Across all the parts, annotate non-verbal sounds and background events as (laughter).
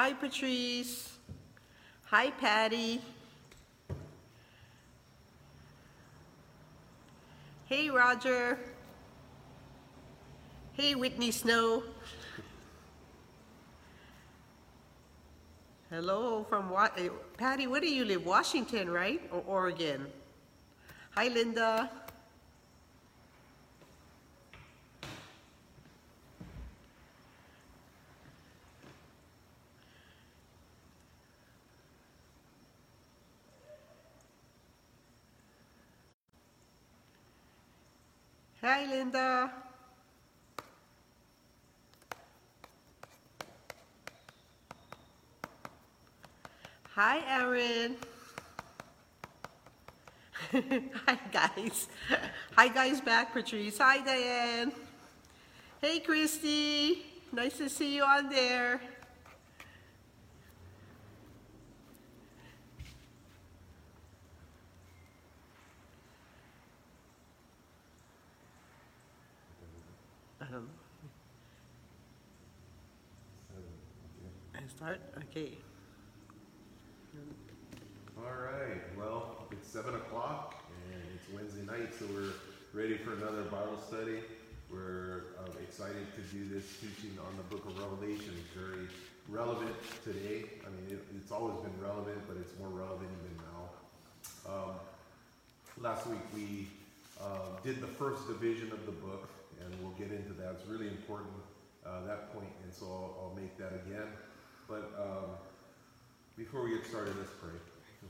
Hi, Patrice. Hi, Patty. Hey, Roger. Hey, Whitney Snow. Hello from what? Eh, Patty, where do you live? Washington, right? Or Oregon? Hi, Linda. Hi, Linda. Hi, Aaron. (laughs) Hi, guys. Hi, guys, back, Patrice. Hi, Diane. Hey, Christy. Nice to see you on there. I don't know. I start? Okay. All right, well, it's seven o'clock and it's Wednesday night, so we're ready for another Bible study. We're um, excited to do this teaching on the book of Revelation. It's very relevant today. I mean, it, it's always been relevant, but it's more relevant even now. Um, last week we uh, did the first division of the book, and we'll get into that. It's really important, uh, that point, and so I'll, I'll make that again. But um, before we get started, let's pray.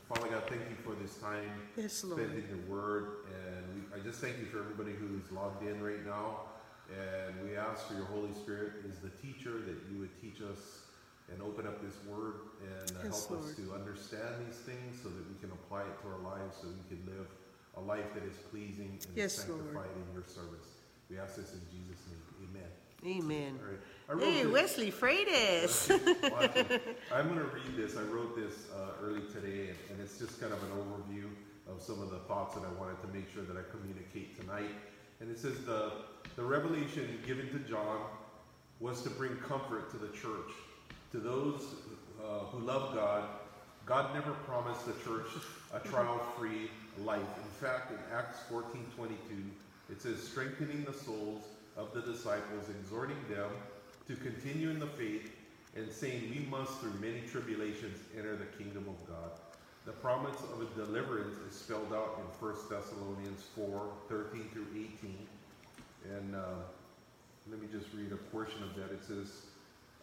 Father God, thank you for this time Yes, spent in your word. And we, I just thank you for everybody who's logged in right now. And we ask for your Holy Spirit as the teacher that you would teach us and open up this word and uh, Yes, help us to understand these things so that we can apply it to our lives so we can live a life that is pleasing and Yes, sanctified in your service. We ask this in Jesus' name. Amen. Amen. All right. I wrote Hey, this- Wesley Freitas. (laughs) (laughs) I'm going to read this. I wrote this uh, early today, and, and it's just kind of an overview of some of the thoughts that I wanted to make sure that I communicate tonight. And it says the the revelation given to John was to bring comfort to the church, to those uh, who love God. God never promised the church a trial-free life. In fact, in Acts 14:22, it says, strengthening the souls of the disciples, exhorting them to continue in the faith, and saying, We must, through many tribulations, enter the kingdom of God. The promise of a deliverance is spelled out in 1 Thessalonians 4 13 through 18. And uh, let me just read a portion of that. It says,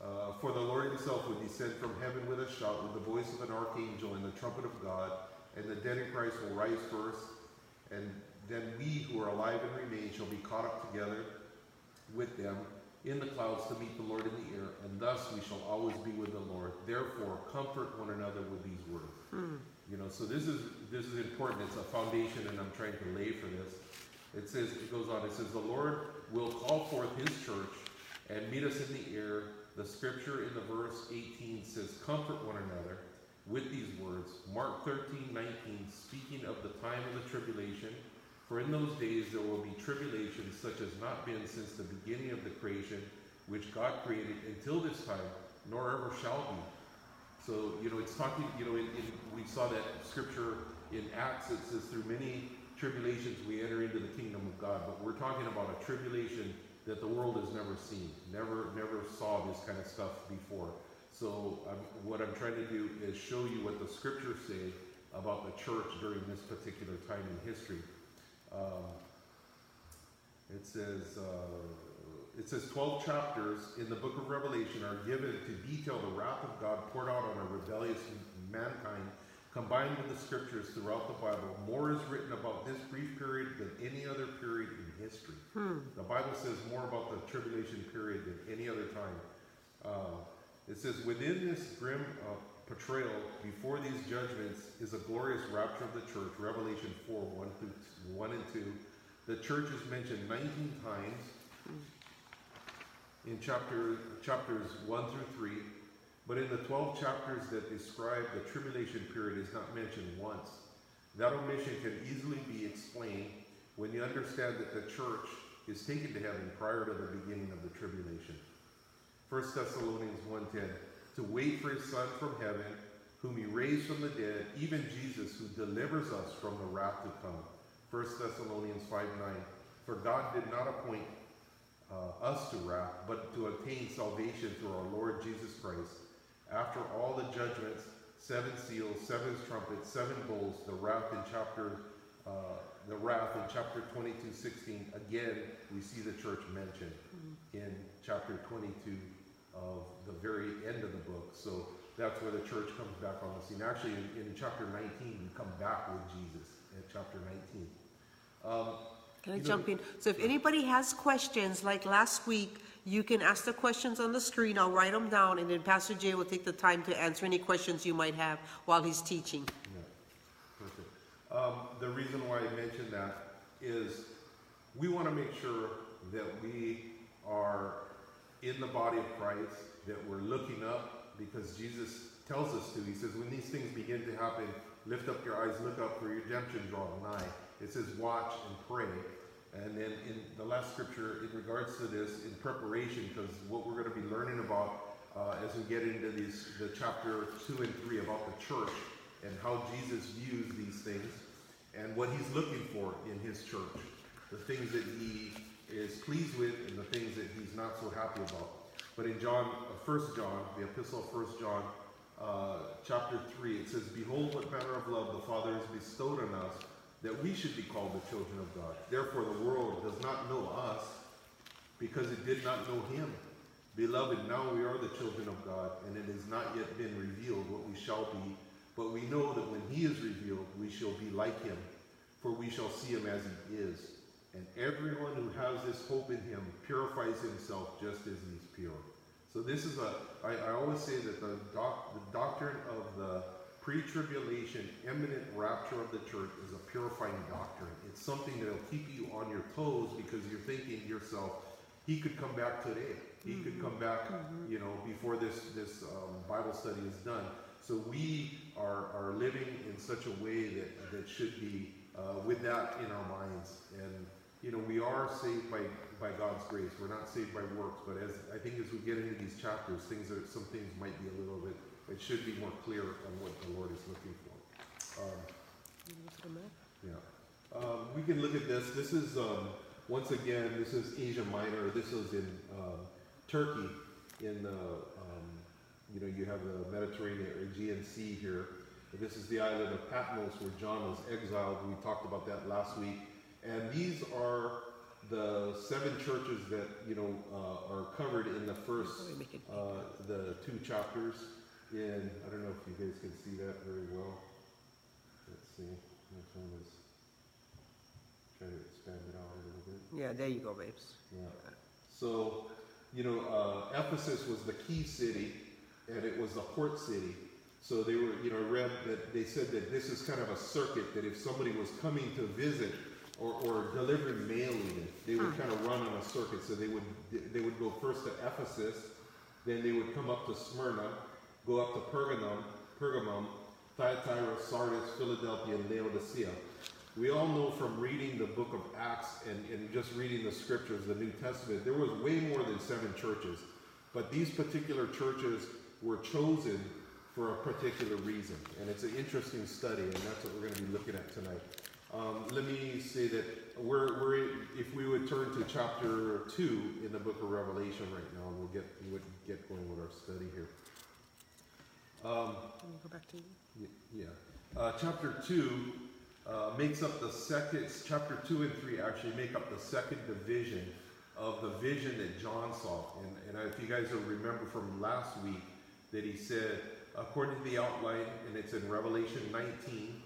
uh, For the Lord himself will descend from heaven with a shout, with the voice of an archangel and the trumpet of God, and the dead in Christ will rise first, and then we who are alive and remain shall be caught up together with them in the clouds to meet the Lord in the air, and thus we shall always be with the Lord. Therefore, comfort one another with these words. Hmm. You know, so this is this is important. It's a foundation, and I'm trying to lay for this. It says it goes on. It says the Lord will call forth His church and meet us in the air. The scripture in the verse 18 says, "Comfort one another." With these words, Mark 13, 19, speaking of the time of the tribulation, for in those days there will be tribulation such as not been since the beginning of the creation, which God created until this time, nor ever shall be. So, you know, it's talking, you know, in, in, we saw that scripture in Acts, it says, through many tribulations we enter into the kingdom of God. But we're talking about a tribulation that the world has never seen, never, never saw this kind of stuff before. So, what I'm trying to do is show you what the scriptures say about the church during this particular time in history. Um, it says, uh, it says 12 chapters in the book of Revelation are given to detail the wrath of God poured out on a rebellious mankind. Combined with the scriptures throughout the Bible, more is written about this brief period than any other period in history. The Bible says more about the tribulation period than any other time. Uh, it says, within this grim uh, portrayal, before these judgments, is a glorious rapture of the church. Revelation 4 1 through 1 and 2. The church is mentioned 19 times in chapter, chapters 1 through 3, but in the 12 chapters that describe the tribulation period is not mentioned once. That omission can easily be explained when you understand that the church is taken to heaven prior to the beginning of the tribulation. 1 Thessalonians 1.10 To wait for his Son from heaven, whom he raised from the dead, even Jesus, who delivers us from the wrath to come. 1 Thessalonians 5.9 For God did not appoint uh, us to wrath, but to obtain salvation through our Lord Jesus Christ. After all the judgments, seven seals, seven trumpets, seven bowls, the wrath in chapter uh, the wrath in chapter 22, 16, again, we see the church mentioned in chapter 22 of the very end of the book. So that's where the church comes back on the scene. Actually, in, in chapter 19, we come back with Jesus at chapter 19. Um, Can I jump in? So if anybody has questions, like last week, you can ask the questions on the screen, I'll write them down, and then Pastor Jay will take the time to answer any questions you might have while he's teaching. Yeah, perfect. Um, the reason why I mentioned that is we want to make sure that we are in the body of Christ, that we're looking up because Jesus tells us to. He says, when these things begin to happen, lift up your eyes, look up for your redemption drawing nigh. It says, watch and pray. And then in the last scripture, in regards to this, in preparation, because what we're going to be learning about uh, as we get into these, the chapter two and three about the church and how Jesus views these things and what he's looking for in his church, the things that he is pleased with and the things that he's not so happy about. But in John, uh, First John, the epistle of First John, uh, chapter three, it says, "Behold, what manner of love the Father has bestowed on us, that we should be called the children of God. Therefore, the world does not know us, because it did not know Him. Beloved, now we are the children of God, and it has not yet been revealed what we shall be. But we know that when He is revealed, we shall be like Him, for we shall see Him as He is. And everyone who has this hope in Him purifies himself just as He is pure. So this is a, I, I always say that the, doc, the doctrine of the pre-tribulation imminent rapture of the church is a purifying doctrine. It's something that'll keep you on your toes because you're thinking to yourself, he could come back today. He could come back, you know, before this this um, Bible study is done. So we are are living in such a way that that should be uh, with that in our minds. And you know, we are saved by by God's grace. We're not saved by works. But as I think as we get into these chapters, things are some things might be a little bit. It should be more clear on what the Lord is looking for. Um, yeah. Um, we can look at this. This is, um, once again, this is Asia Minor. This is in um, Turkey. In, uh, um, you know, you have the Mediterranean or Aegean Sea here. This is the island of Patmos where John was exiled. We talked about that last week. And these are the seven churches that, you know, uh, are covered in the first, uh, the two chapters I don't know if you guys can see that very well. Let's see, my phone is trying to expand it out a little bit. Yeah, there you go, babes. Yeah. So, you know, uh, Ephesus was the key city, and it was the port city. So they were, you know, I read that they said that this is kind of a circuit that if somebody was coming to visit or, or delivering mail even, they would kind of run on a circuit. So they would they would go first to Ephesus, then they would come up to Smyrna, go up to Pergamum, Pergamum, Thyatira, Sardis, Philadelphia, and Laodicea. We all know from reading the book of Acts and, and just reading the scriptures, the New Testament, there was way more than seven churches. But these particular churches were chosen for a particular reason. And it's an interesting study, and that's what we're going to be looking at tonight. Um, let me say that we're, we're, if we would turn to chapter 2 in the book of Revelation right now, we'll get, we would get going with our study here. Um, Can you go back to you? Y- Yeah. Uh, chapter 2 uh, makes up the second, chapter 2 and 3 actually make up the second division of the vision that John saw. And, and if you guys will remember from last week, that he said, according to the outline, and it's in Revelation 19,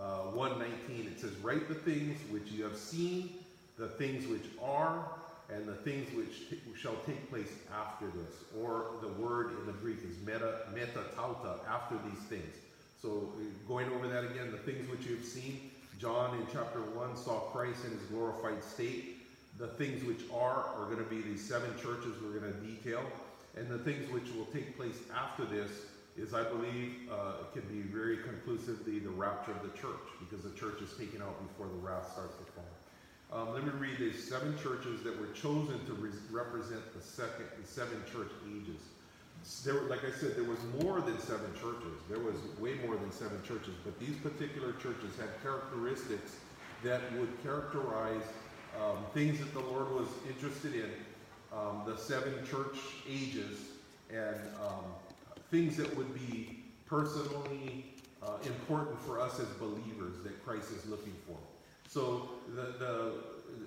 uh, 119, it says, Write the things which you have seen, the things which are, and the things which t- shall take place after this. Or the word in the Greek is meta, meta tauta, after these things. So uh, going over that again, the things which you've seen, John in chapter 1 saw Christ in his glorified state. The things which are are going to be these seven churches we're going to detail. And the things which will take place after this is, I believe, uh, can be very conclusively the rapture of the church, because the church is taken out before the wrath starts to fall. Um, let me read these seven churches that were chosen to re- represent the second, the seven church ages. There, were- like I said, there was more than seven churches. There was way more than seven churches, but these particular churches had characteristics that would characterize um, things that the Lord was interested in, um, the seven church ages, and um, things that would be personally uh, important for us as believers that Christ is looking for. So the, the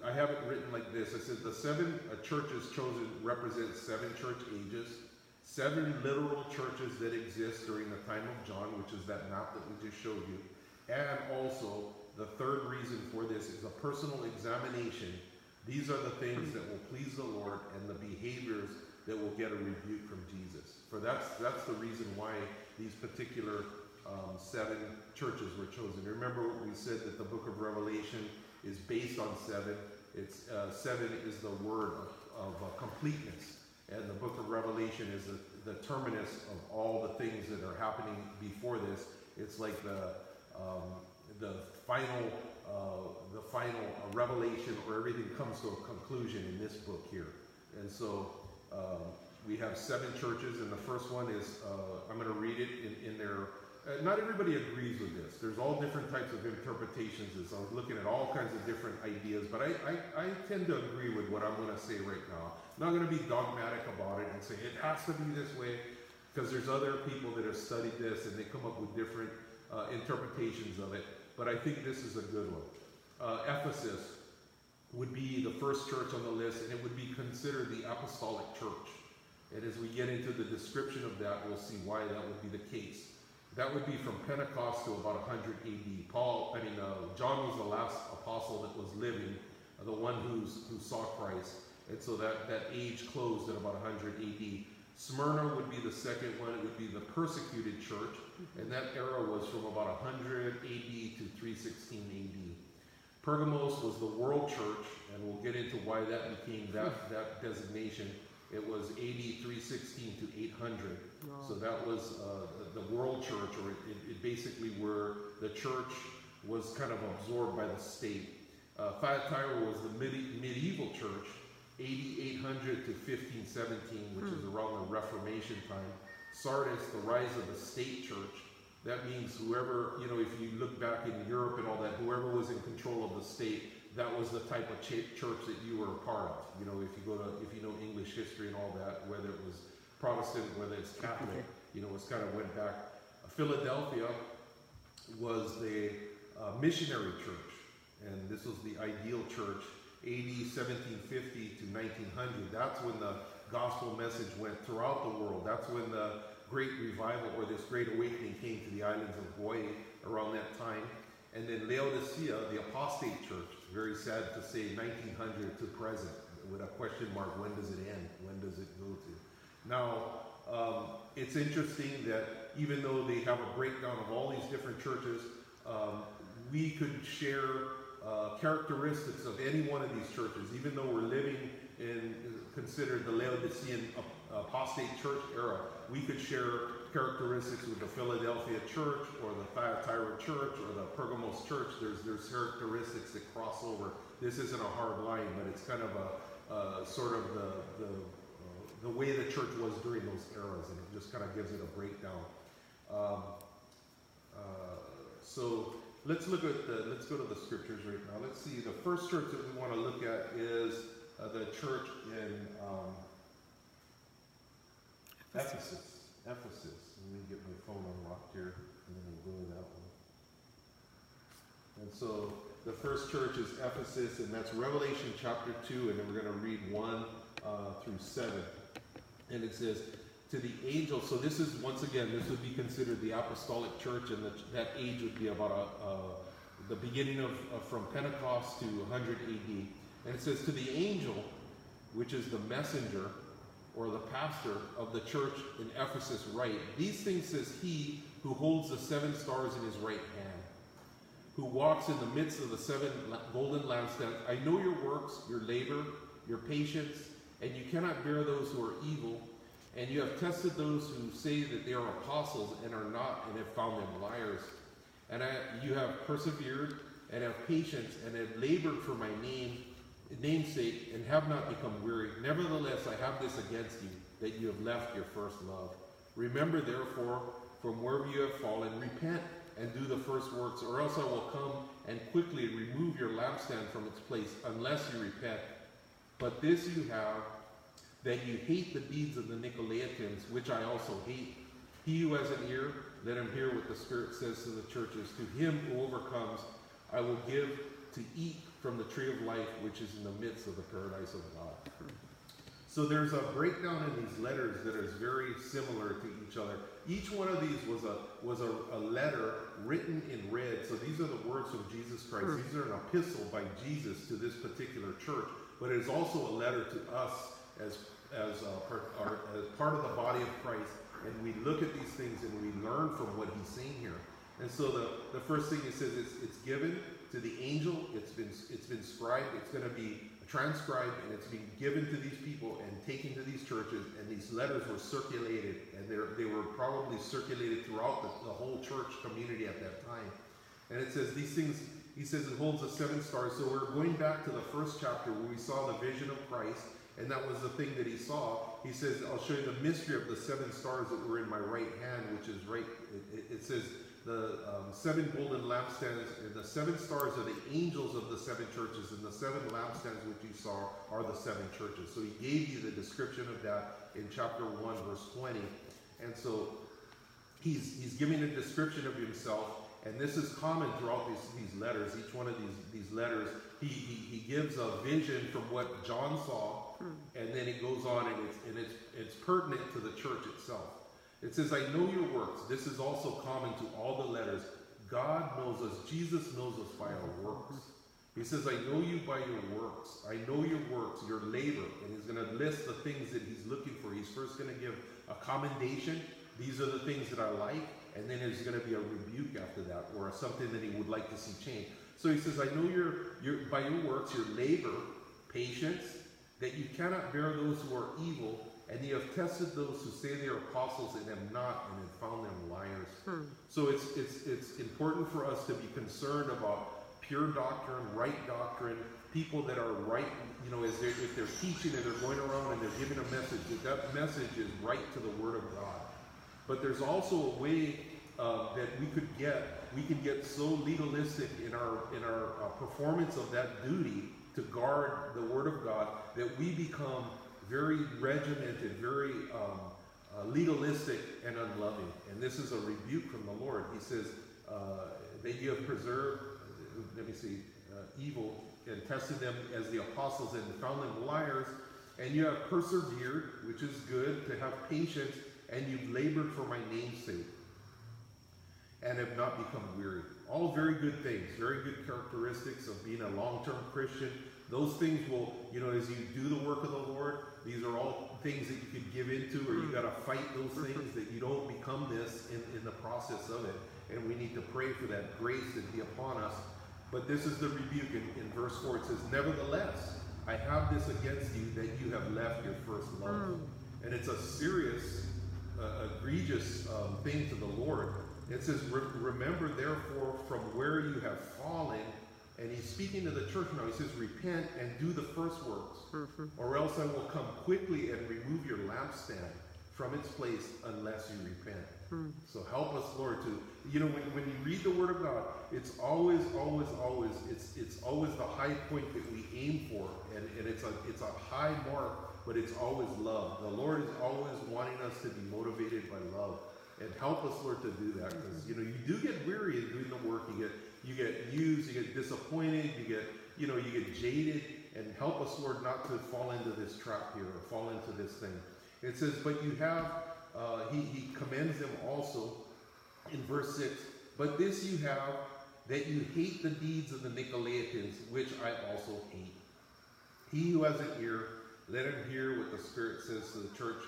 I have it written like this. I said the seven uh, churches chosen represent seven church ages, seven literal churches that exist during the time of John, which is that map that we just showed you, and also the third reason for this is a personal examination. These are the things that will please the Lord and the behaviors that will get a rebuke from Jesus. For that's that's the reason why these particular um, seven churches were chosen. Remember, we said that the book of Revelation is based on seven. It's uh, seven is the word of, of uh, completeness, and the book of Revelation is the, the terminus of all the things that are happening before this. It's like the um, the final uh, the final uh, revelation, where everything comes to a conclusion in this book here. And so um, we have seven churches, and the first one is uh, I'm going to read it in, in their uh, not everybody agrees with this. There's all different types of interpretations. I was looking at all kinds of different ideas, but I, I, I tend to agree with what I'm going to say right now. I'm not going to be dogmatic about it and say it has to be this way, because there's other people that have studied this and they come up with different uh, interpretations of it. But I think this is a good one. Uh, Ephesus would be the first church on the list, and it would be considered the apostolic church. And as we get into the description of that, we'll see why that would be the case. That would be from Pentecost to about 100 AD. Paul, I mean, uh, John was the last apostle that was living, uh, the one who's, who saw Christ. And so that, that age closed at about 100 AD. Smyrna would be the second one. It would be the persecuted church. And that era was from about 100 AD to 316 AD. Pergamos was the world church, and we'll get into why that became that, that designation. It was AD 316 to 800. So that was uh, the, the world church, or it, it, it basically where the church was kind of absorbed by the state. Uh, Thyatira was the medieval church, 8800 to 1517, which is around the Reformation time. Sardis, the rise of the state church. That means whoever, you know, if you look back in Europe and all that, whoever was in control of the state, that was the type of ch- church that you were a part of. You know, if you go to, if you know English history and all that, whether it was Protestant, whether it's Catholic, Okay. you know, it's kind of went back. Philadelphia was the uh, missionary church, and this was the ideal church, AD 1750 to 1900. That's when the gospel message went throughout the world. That's when the great revival or this great awakening came to the islands of Hawaii around that time. And then Laodicea, the apostate church, very sad to say 1900 to present, with a question mark, when does it end? When does it go to? Now, um, it's interesting that even though they have a breakdown of all these different churches, um, we could share uh, characteristics of any one of these churches, even though we're living in considered the Laodicean apostate church era. We could share characteristics with the Philadelphia church or the Thyatira church or the Pergamos church. There's there's characteristics that cross over. This isn't a hard line, but it's kind of a uh, sort of the the the way the church was during those eras, and it just kind of gives it a breakdown. Um, uh, so let's look at the, let's go to the scriptures right now. Let's see. The first church that we want to look at is uh, the church in um, Ephesus. Ephesus. Let me get my phone unlocked here, and then we'll go to that one. And so the first church is Ephesus, and that's Revelation chapter 2, and then we're going to read 1 uh, through 7. And it says, To the angel, so this is, once again, this would be considered the apostolic church, and that age would be about a, uh, the beginning of, of from Pentecost to 100 AD. And it says, To the angel, which is the messenger or the pastor of the church in Ephesus, write, These things says he who holds the seven stars in his right hand who walks in the midst of the seven golden lampstands. I know your works, your labor, your patience, and you cannot bear those who are evil. And you have tested those who say that they are apostles and are not, and have found them liars. And I, you have persevered, and have patience and have labored for my name namesake and have not become weary. Nevertheless, I have this against you, that you have left your first love. Remember therefore from where you have fallen, repent and do the first works, or else I will come and quickly remove your lampstand from its place, unless you repent. But this you have, that you hate the deeds of the Nicolaitans, which I also hate. He who has an ear, let him hear what the Spirit says to the churches. To him who overcomes, I will give to eat from the tree of life, which is in the midst of the paradise of God. So there's a breakdown in these letters that is very similar to each other. Each one of these was a was a, a letter written in red. So these are the words of Jesus Christ. Hmm. These are an epistle by Jesus to this particular church, but it is also a letter to us as as, uh, part, our, as part of the body of Christ. And we look at these things and we learn from what he's saying here. And so the, the first thing he says is it's given to the angel. It's been it's been scribed. It's going to be transcribed and it's been given to these people and taken to these churches. And these letters were circulated, and they they were probably circulated throughout the, the whole church community at that time. And it says these things. He says it holds the seven stars. So we're going back to the first chapter where we saw the vision of Christ, and that was the thing that he saw. He says, "I'll show you the mystery of the seven stars that were in my right hand, which is right." It, it, says the um, seven golden lampstands, and the seven stars are the angels of the seven churches, and the seven lampstands which you saw are the seven churches. So he gave you the description of that in chapter 1, verse 20. And so he's, he's giving a description of himself, and this is common throughout these, these letters. Each one of these, these letters, he, he, he gives a vision from what John saw, hmm. and then he goes on, and it's, and it's, it's pertinent to the church itself. It says, I know your works. This is also common to all the letters. God knows us. Jesus knows us by our works. He says, I know you by your works. I know your works, your labor. And he's going to list the things that he's looking for. He's first going to give a commendation. These are the things that I like. And then there's going to be a rebuke after that or something that he would like to see change. So he says, I know your, your, by your works, your labor, patience, that you cannot bear those who are evil, and you have tested those who say they are apostles and have not, and have found them liars. Hmm. So it's it's it's important for us to be concerned about pure doctrine, right doctrine, people that are right. You know, as they're, if they're teaching and they're going around and they're giving a message, that that message is right to the Word of God. But there's also a way uh, that we could get. We can get so legalistic in our in our uh, performance of that duty to guard the Word of God that we become very regimented, very um, uh, legalistic and unloving. And this is a rebuke from the Lord. He says uh, that you have preserved, let me see, uh, evil and tested them as the apostles and found them liars. And you have persevered, which is good, to have patience, and you've labored for my name's sake, and have not become weary. All very good things, very good characteristics of being a long-term Christian. Those things will, you know, as you do the work of the Lord, these are all things that you could give into, or you hmm. got to fight those mm-hmm. things that you don't become this in, in the process of it. And we need to pray for that grace to be upon us. But this is the rebuke in, in verse 4. It says, Nevertheless, I have this against you that you have left your first love. Hmm. And it's a serious, uh, egregious um, thing to the Lord. It says, "Re- Remember therefore from where you have fallen. And he's speaking to the church now. He says, Repent and do the first works, or else I will come quickly and remove your lampstand from its place unless you repent. So help us, Lord, to you know when, when you read the Word of God, it's always, always, always, it's it's always the high point that we aim for, and, and it's a it's a high mark, but it's always love. The Lord is always wanting us to be motivated by love. And help us, Lord, to do that. Because you know, you do get weary in doing the work. You get you get used, you get disappointed, you get, you know, you get jaded, and help us, Lord, not to fall into this trap here or fall into this thing. It says, but you have, uh, he, he commends them also in verse 6, but this you have, that you hate the deeds of the Nicolaitans, which I also hate. He who has an ear, let him hear what the Spirit says to the church.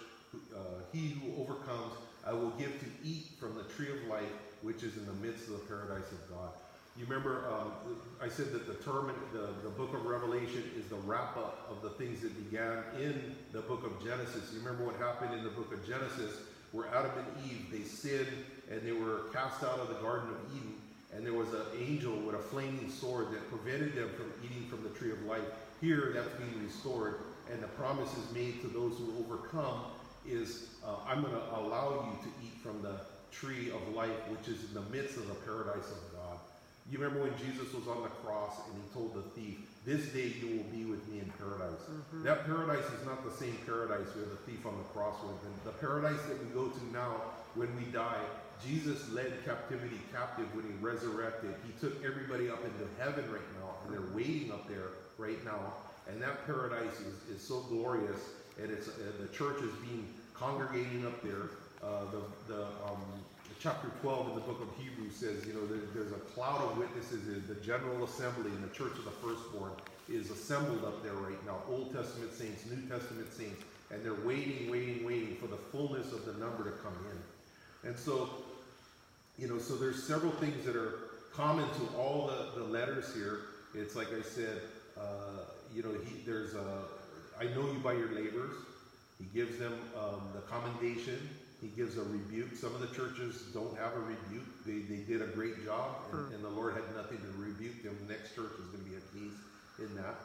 Uh, he who overcomes, I will give to eat from the tree of life, which is in the midst of the paradise of God. You remember, um, I said that the term, the, the book of Revelation is the wrap up of the things that began in the book of Genesis. You remember what happened in the book of Genesis, where Adam and Eve, they sinned and they were cast out of the Garden of Eden. and there was an angel with a flaming sword that prevented them from eating from the tree of life. Here, that's being restored, and the promise is made to those who overcome is, uh, I'm going to allow you to eat from the tree of life, which is in the midst of the paradise of God. You remember when Jesus was on the cross and he told the thief, This day you will be with me in paradise. That paradise is not the same paradise where the thief on the cross went. And the paradise that we go to now when we die, Jesus led captivity captive when he resurrected. He took everybody up into heaven right now, and they're waiting up there right now. And that paradise is, is so glorious, and it's uh, the church is being congregating up there. Uh, the the um, chapter 12 in the book of Hebrews says, you know, there, there's a cloud of witnesses. in The general assembly and the church of the firstborn is assembled up there right now. Old Testament saints, New Testament saints, and they're waiting, waiting, waiting for the fullness of the number to come in. And so, you know, so there's several things that are common to all the, the letters here. It's like I said, uh, you know, he, there's a, I know you by your labors. He gives them um, the commendation. He gives a rebuke. Some of the churches don't have a rebuke. They, they did a great job, and, and the Lord had nothing to rebuke them. The next church is going to be a case in that.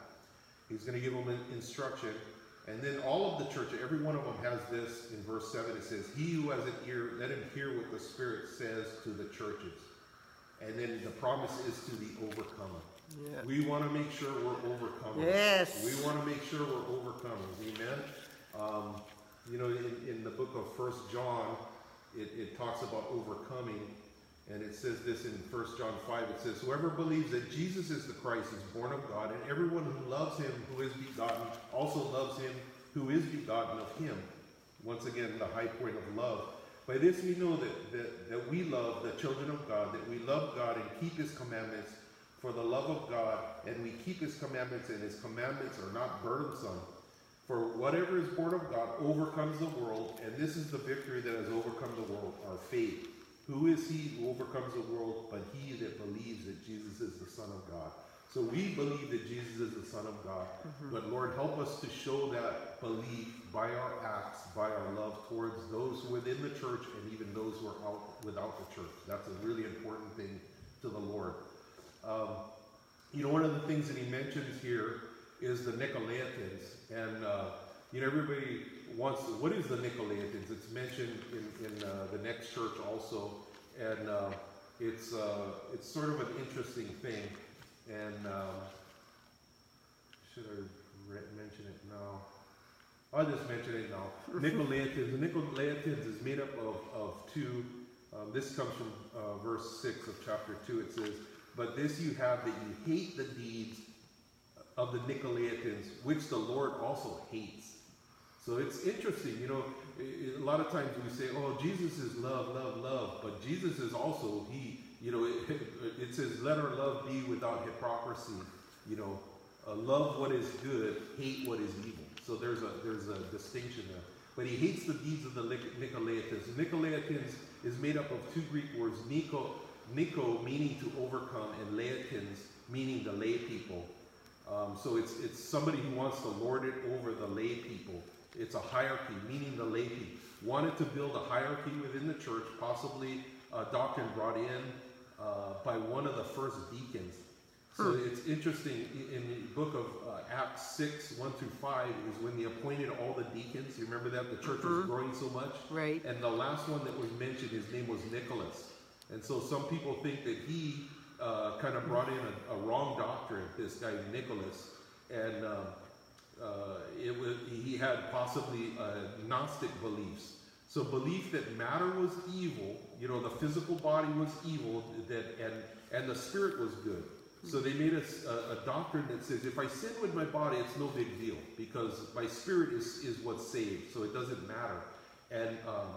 He's going to give them an instruction. And then all of the church, every one of them has this in verse 7. It says, He who has an ear, let him hear what the Spirit says to the churches. And then the promise is to the overcomer. Yeah. We want to make sure we're overcomers. Yes. We want to make sure we're overcomers. Amen. Um, you know, in, in the book of First John, it, it talks about overcoming, and it says this in First John five. It says, "Whoever believes that Jesus is the Christ is born of God, and everyone who loves Him who is begotten also loves Him who is begotten of Him." Once again, the high point of love. By this we know that, that, that we love the children of God, that we love God and keep His commandments. For the love of God, and we keep His commandments, and His commandments are not burdensome. For whatever is born of God overcomes the world, and this is the victory that has overcome the world, our faith. Who is he who overcomes the world but he that believes that Jesus is the Son of God? So we believe that Jesus is the Son of God, mm-hmm. but Lord, help us to show that belief by our acts, by our love towards those within the church and even those who are out without the church. That's a really important thing to the Lord. Um, you know, one of the things that he mentions here is the Nicolaitans. And, uh, you know, everybody wants to, what is the Nicolaitans? It's mentioned in, in uh, the next church also. And uh, it's, uh, it's sort of an interesting thing. And um, should I mention it now? I'll just mention it now. (laughs) Nicolaitans. The Nicolaitans is made up of, of two. Um, this comes from uh, verse 6 of chapter 2. It says, But this you have that you hate the deeds of the Nicolaitans, which the Lord also hates. So it's interesting, you know, a lot of times we say, oh, Jesus is love, love, love, but Jesus is also, he, you know, it, it says, let our love be without hypocrisy, you know, uh, love what is good, hate what is evil. So there's a, there's a distinction there. But he hates the deeds of the Nicolaitans. Nicolaitans is made up of two Greek words, Nico, Nico meaning to overcome, and Laitans meaning the lay people. Um, so it's, it's somebody who wants to lord it over the lay people. It's a hierarchy, meaning the lay people. Wanted to build a hierarchy within the church, possibly a doctrine brought in uh, by one of the first deacons. So it's interesting, in the book of uh, Acts 6, 1 through 5, is when they appointed all the deacons. You remember that? The church was growing so much. Right. And the last one that was mentioned, his name was Nicholas. And so some people think that he uh, kind of brought in a, a wrong doctrine, this guy Nicholas. And um, uh, it was, he had possibly uh, Gnostic beliefs. So belief that matter was evil, you know, the physical body was evil, that and and the spirit was good. So they made us a, a doctrine that says if I sin with my body, it's no big deal because my spirit is is what's saved, so it doesn't matter, and um,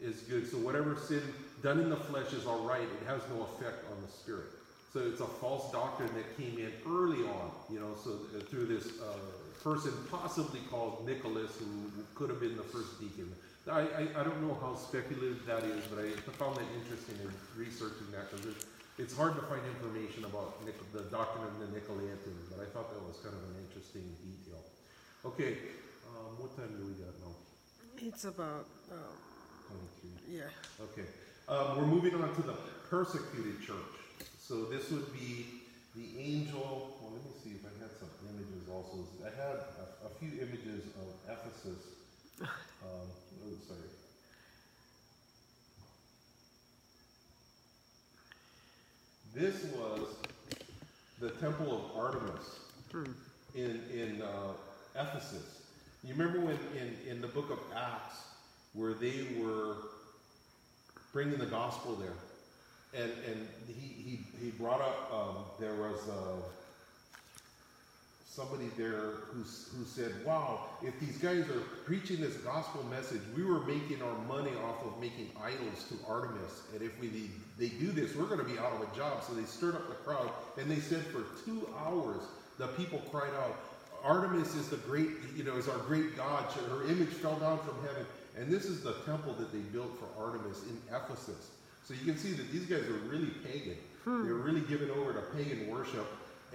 is good. So whatever sin done in the flesh is all right; it has no effect on the spirit. So it's a false doctrine that came in early on, you know, so uh, through this uh, person possibly called Nicholas, who could have been the first deacon. I, I, I don't know how speculative that is, but I found that interesting in researching that because it's, it's hard to find information about Nic- the doctrine of the Nicolaitans, but I thought that was kind of an interesting detail. Okay, um, what time do we got now? It's about, um, 23. yeah. Okay, um, we're moving on to the persecuted church. So this would be the angel. Well, let me see if I had some images also. I had a, a few images of Ephesus. (laughs) Um, oh, sorry. This was the temple of Artemis in in uh, Ephesus. You remember when in in the book of Acts where they were bringing the gospel there, and and he he, he brought up um, there was uh, somebody there who who said, "Wow, if these guys are preaching this gospel message, we were making our money off of making idols to Artemis, and if we they do this, we're going to be out of a job." So they stirred up the crowd, and they said for two hours the people cried out, "Artemis is the great, you know, is our great god. Her image fell down from heaven." And this is the temple that they built for Artemis in Ephesus. So you can see that these guys are really pagan. They're really given over to pagan worship.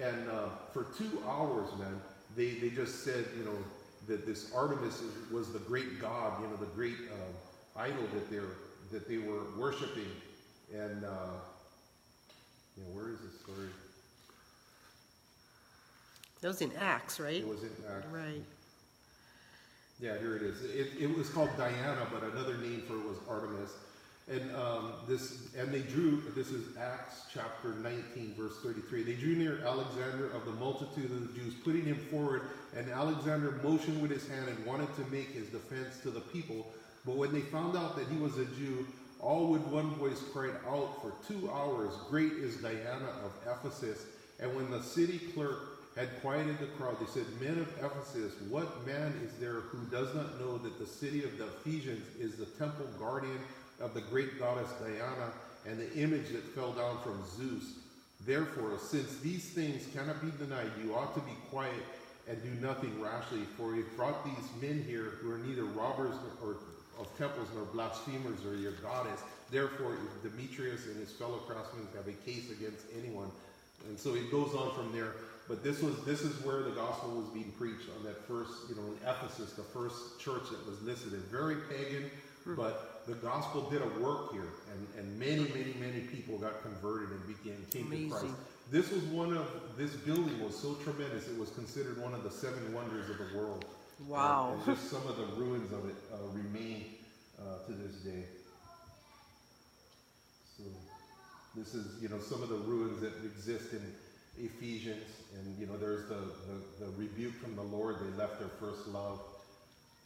And uh, for two hours, man, they, they just said, you know, that this Artemis is, was the great god, you know, the great uh, idol that they're that they were worshiping. And uh, you know, where is this story? That was in Acts, right? It was in Acts. Right. Yeah, here it is. It, it was called Diana, but another name for it was Artemis. And um, this, and they drew. This is Acts chapter 19, verse 33. They drew near Alexander of the multitude of the Jews, putting him forward. And Alexander motioned with his hand and wanted to make his defense to the people. But when they found out that he was a Jew, all with one voice cried out for two hours, "Great is Diana of Ephesus!" And when the city clerk had quieted the crowd, they said, Men of Ephesus, what man is there who does not know that the city of the Ephesians is the temple guardian of the great goddess Diana and the image that fell down from Zeus? Therefore, since these things cannot be denied, you ought to be quiet and do nothing rashly, for you brought these men here who are neither robbers or of temples nor blasphemers or your goddess. Therefore, Demetrius and his fellow craftsmen have a case against anyone. And so it goes on from there. But this was this is where the gospel was being preached on that first, you know, in Ephesus, the first church that was listed. Very pagan, but the gospel did a work here, and, and many, many, many people got converted and began came to Christ. This was one of this building was so tremendous it was considered one of the seven wonders of the world. Wow. Uh, and just some of the ruins of it uh, remain uh, to this day. So this is you know some of the ruins that exist in Ephesians, and you know there's the, the, the rebuke from the Lord. They left their first love,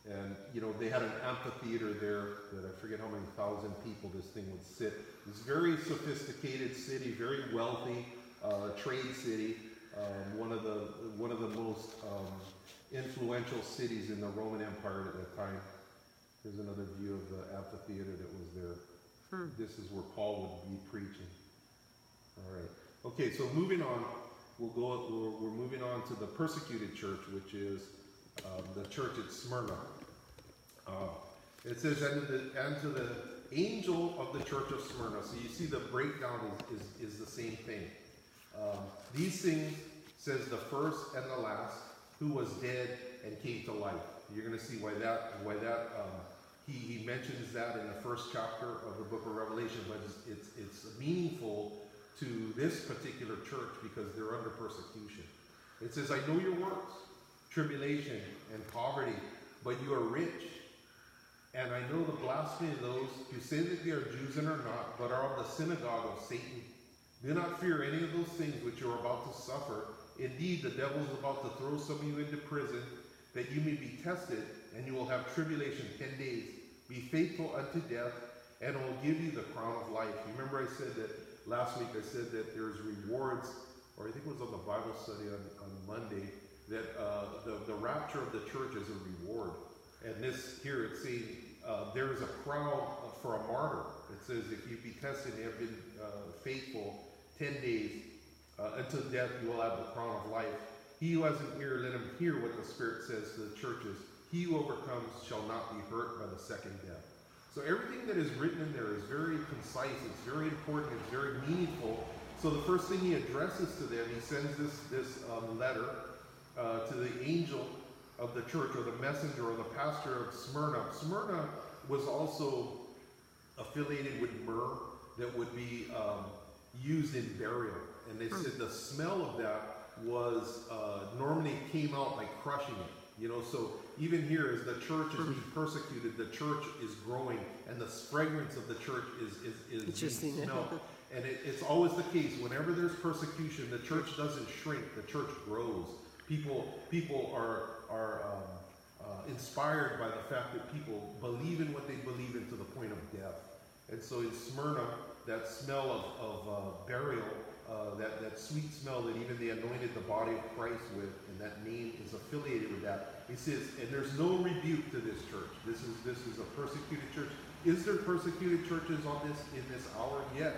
and you know they had an amphitheater there that I forget how many thousand people this thing would sit. It's a very sophisticated city, very wealthy uh, trade city. Um, one of the one of the most um, influential cities in the Roman Empire at that time. Here's another view of the amphitheater that was there. This is where Paul would be preaching. All right. Okay, so moving on, we'll go. We're, we're moving on to the persecuted church, which is um, the church at Smyrna. Uh, it says, and to, the, and to the angel of the church of Smyrna. So you see the breakdown is, is, is the same thing. Um, these things says the first and the last, who was dead and came to life. You're going to see why that why that um, he, he mentions that in the first chapter of the book of Revelation, but it's, it's, it's meaningful to this particular church because they're under persecution. It says, I know your works, tribulation and poverty, but you are rich. And I know the blasphemy of those who say that they are Jews and are not, but are of the synagogue of Satan. Do not fear any of those things which you are about to suffer. Indeed, the devil is about to throw some of you into prison, that you may be tested, and you will have tribulation ten days. Be faithful unto death, and I will give you the crown of life. You remember I said that last week I said that there's rewards, or I think it was on the Bible study on, on Monday, that uh, the, the rapture of the church is a reward. And this here it's saying uh, there is a crown for a martyr. It says if you be tested and have been uh, faithful ten days uh, until death, you will have the crown of life. He who has an ear, let him hear what the Spirit says to the churches. He who overcomes shall not be hurt by the second death. So everything that is written in there is very concise, it's very important, it's very meaningful. So the first thing he addresses to them, he sends this, this um, letter uh, to the angel of the church, or the messenger, or the pastor of Smyrna. Smyrna was also affiliated with myrrh that would be um, used in burial. And they said the smell of that was uh, normally came out like crushing it. You know, so even here, as the church is being persecuted, the church is growing, and the fragrance of the church is is, is Interesting. being smelled. And it, it's always the case. Whenever there's persecution, the church doesn't shrink. The church grows. People people are are um, uh, inspired by the fact that people believe in what they believe in to the point of death. And so in Smyrna, that smell of, of uh, burial, uh, that, that sweet smell that even they anointed the body of Christ with, and that name is affiliated with that. He says, and there's no rebuke to this church. This is this is a persecuted church. Is there persecuted churches on this in this hour? Yes.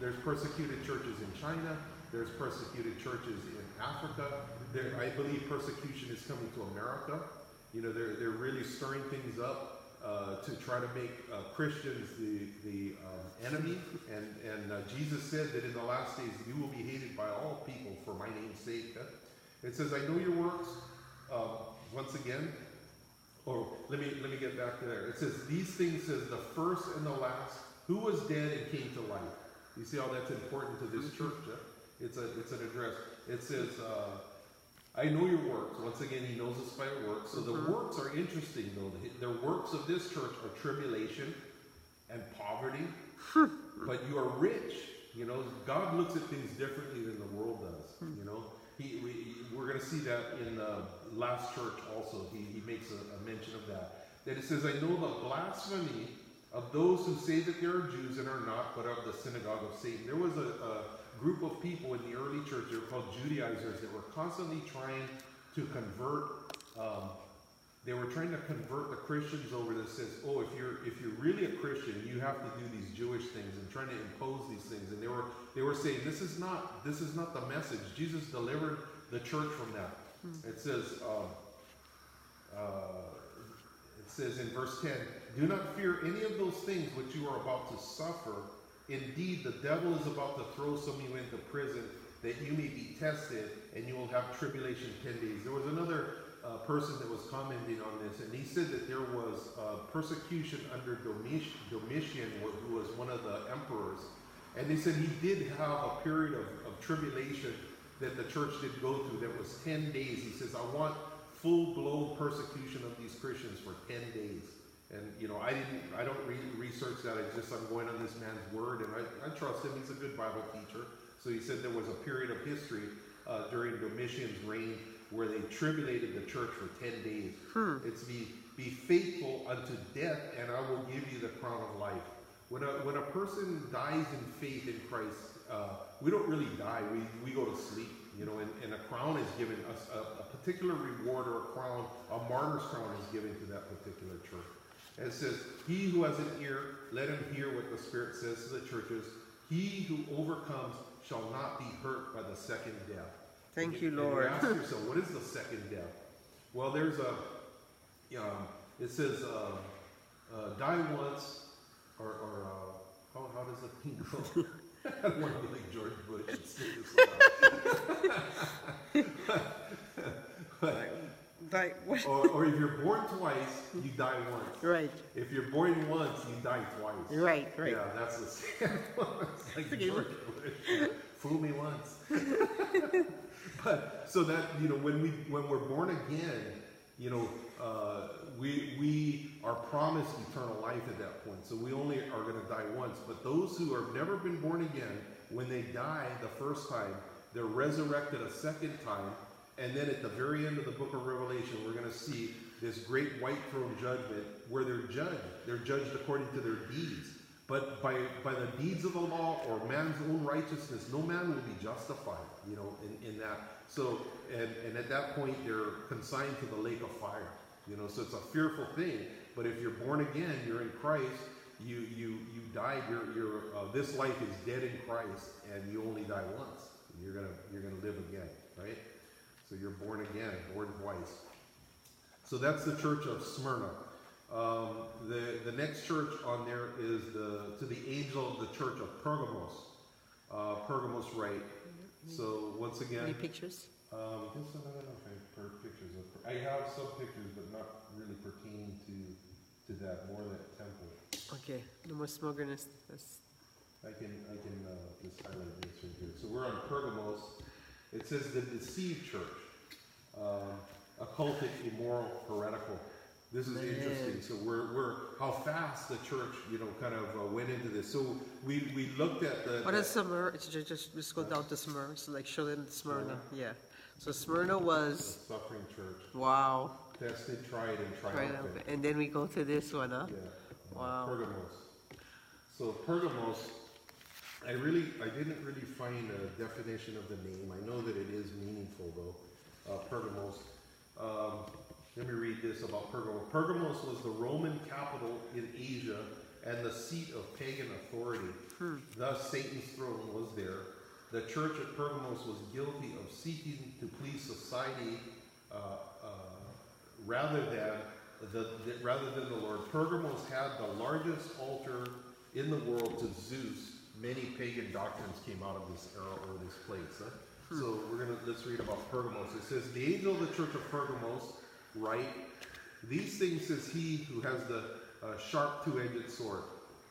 There's persecuted churches in China. There's persecuted churches in Africa. There, I believe persecution is coming to America. You know, they're, they're really stirring things up uh, to try to make uh, Christians the, the um, enemy. And, and uh, Jesus said that in the last days you will be hated by all people for my name's sake. It says, I know your works. Um, once again, or let me let me get back to there. It says these things says the first and the last, who was dead and came to life. You see how that's important to this church. Huh? It's a it's an address. It says, uh, I know your works. Once again, he knows us by our works. So the mm-hmm. works are interesting though. The, works of this church are tribulation and poverty, hmm. but you are rich. You know, God looks at things differently than the world does. Hmm. You know, he, we, we're going to see that in the last church also. He, he makes a, a mention of that. That it says, I know the blasphemy of those who say that they are Jews and are not, but of the synagogue of Satan. There was a, a group of people in the early church, they were called Judaizers, that were constantly trying to convert um, they were trying to convert the Christians over that says, oh, if you're if you're really a Christian, you have to do these Jewish things and trying to impose these things. And they were they were saying this is not this is not the message. Jesus delivered the church from that. It says um, uh, it says in verse 10, do not fear any of those things which you are about to suffer. Indeed, the devil is about to throw some of you into prison that you may be tested and you will have tribulation 10 days. There was another uh, person that was commenting on this, and he said that there was uh, persecution under Domitian, who was one of the emperors. And they said he did have a period of, of tribulation that the church did go through that was 10 days. He says, I want full blown persecution of these Christians for 10 days. And you know, I didn't, I don't re- research that. I just, I'm going on this man's word, and I, I trust him. He's a good Bible teacher. So he said there was a period of history uh, during Domitian's reign where they tribulated the church for 10 days. It's be, be faithful unto death, and I will give you the crown of life. When a, when a person dies in faith in Christ, uh, we don't really die. We, we go to sleep, you know, and, and a crown is given us, a, a particular reward or a crown, a martyr's crown is given to that particular church. And it says, He who has an ear, let him hear what the Spirit says to the churches. He who overcomes shall not be hurt by the second death. Thank you, And Lord. ask yourself, what is the second death? Well, there's a, um, it says, uh, uh, die once, or, or uh, how, how does the thing go? I don't want to be like George Bush and say this. (laughs) (laughs) Like, what? (laughs) or, or if you're born twice, you die once. Right, If you're born once, you die twice. right, right. Yeah, that's the same. (laughs) It's like. George Bush. Fool me once. (laughs) but so that you know, when we when we're born again, you know, uh, we we are promised eternal life at that point. So we only are going to die once. But those who have never been born again, when they die the first time, they're resurrected a second time. And then at the very end of the book of Revelation, we're going to see this great white throne judgment where they're judged. They're judged according to their deeds. But by, by the deeds of the law or man's own righteousness, no man will be justified, you know, in, in that. So, and, and at that point, they're consigned to the lake of fire, you know, so it's a fearful thing. But if you're born again, you're in Christ, you, you, you died, your, your, uh, this life is dead in Christ, and you only die once. You're gonna, you're gonna live again, right? So you're born again, born twice. So that's the church of Smyrna. Um, the, the next church on there is the to the angel of the church of Pergamos. Uh, Pergamos, right? So once Any again, pictures? um, I guess I don't know if I have pictures of. I have some pictures, but not really pertaining to to that. More that temple. Okay, no more smokerness. That's I can, I can, uh, just highlight this right here. So we're on Pergamos. It says the deceived church, um, occultic, immoral, heretical. This is interesting. So we're, we're, how fast the church, you know, kind of uh, went into this. So we, we looked at the. What is Smyrna? Just, just, just go down to Smyrna, so like show them Smyrna, yeah. So Smyrna was. the Suffering church, wow, tested, tried, and triumphant. and then we go to this one, huh? Yeah. Wow. Pergamos. So Pergamos, I really, I didn't really find a definition of the name. I know that it is meaningful though, uh, Pergamos. Um, let me read this about Pergamos. Pergamos was the Roman capital in Asia and the seat of pagan authority. Thus Satan's throne was there. The church at Pergamos was guilty of seeking to please society uh, uh, rather than the, the- rather than the Lord. Pergamos had the largest altar in the world to Zeus. Many pagan doctrines came out of this era or this place. huh? So we're gonna let's read about Pergamos. It says, "The angel of the church of Pergamos write, these things says he who has the uh, sharp two-edged sword."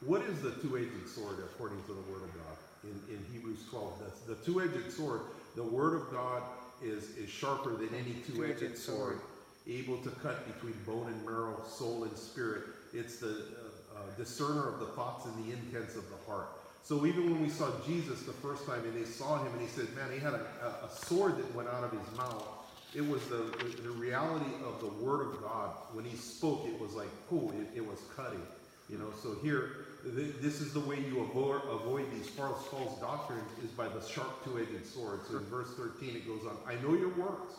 What is the two-edged sword according to the word of God in, in Hebrews 12? That's the two-edged sword. The word of God is is sharper than any two-edged Two-edged sword. able to cut between bone and marrow, soul and spirit. It's the uh, uh, discerner of the thoughts and the intents of the heart. So even when we saw Jesus the first time and they saw him and he said, man, he had a, a, sword that went out of his mouth. It was the, the, reality of the word of God. When he spoke, it was like, oh, it, it was cutting. You know, so here, th- this is the way you avoid, avoid these false, false doctrines is by the sharp two-edged sword. So in verse 13 it goes on, I know your works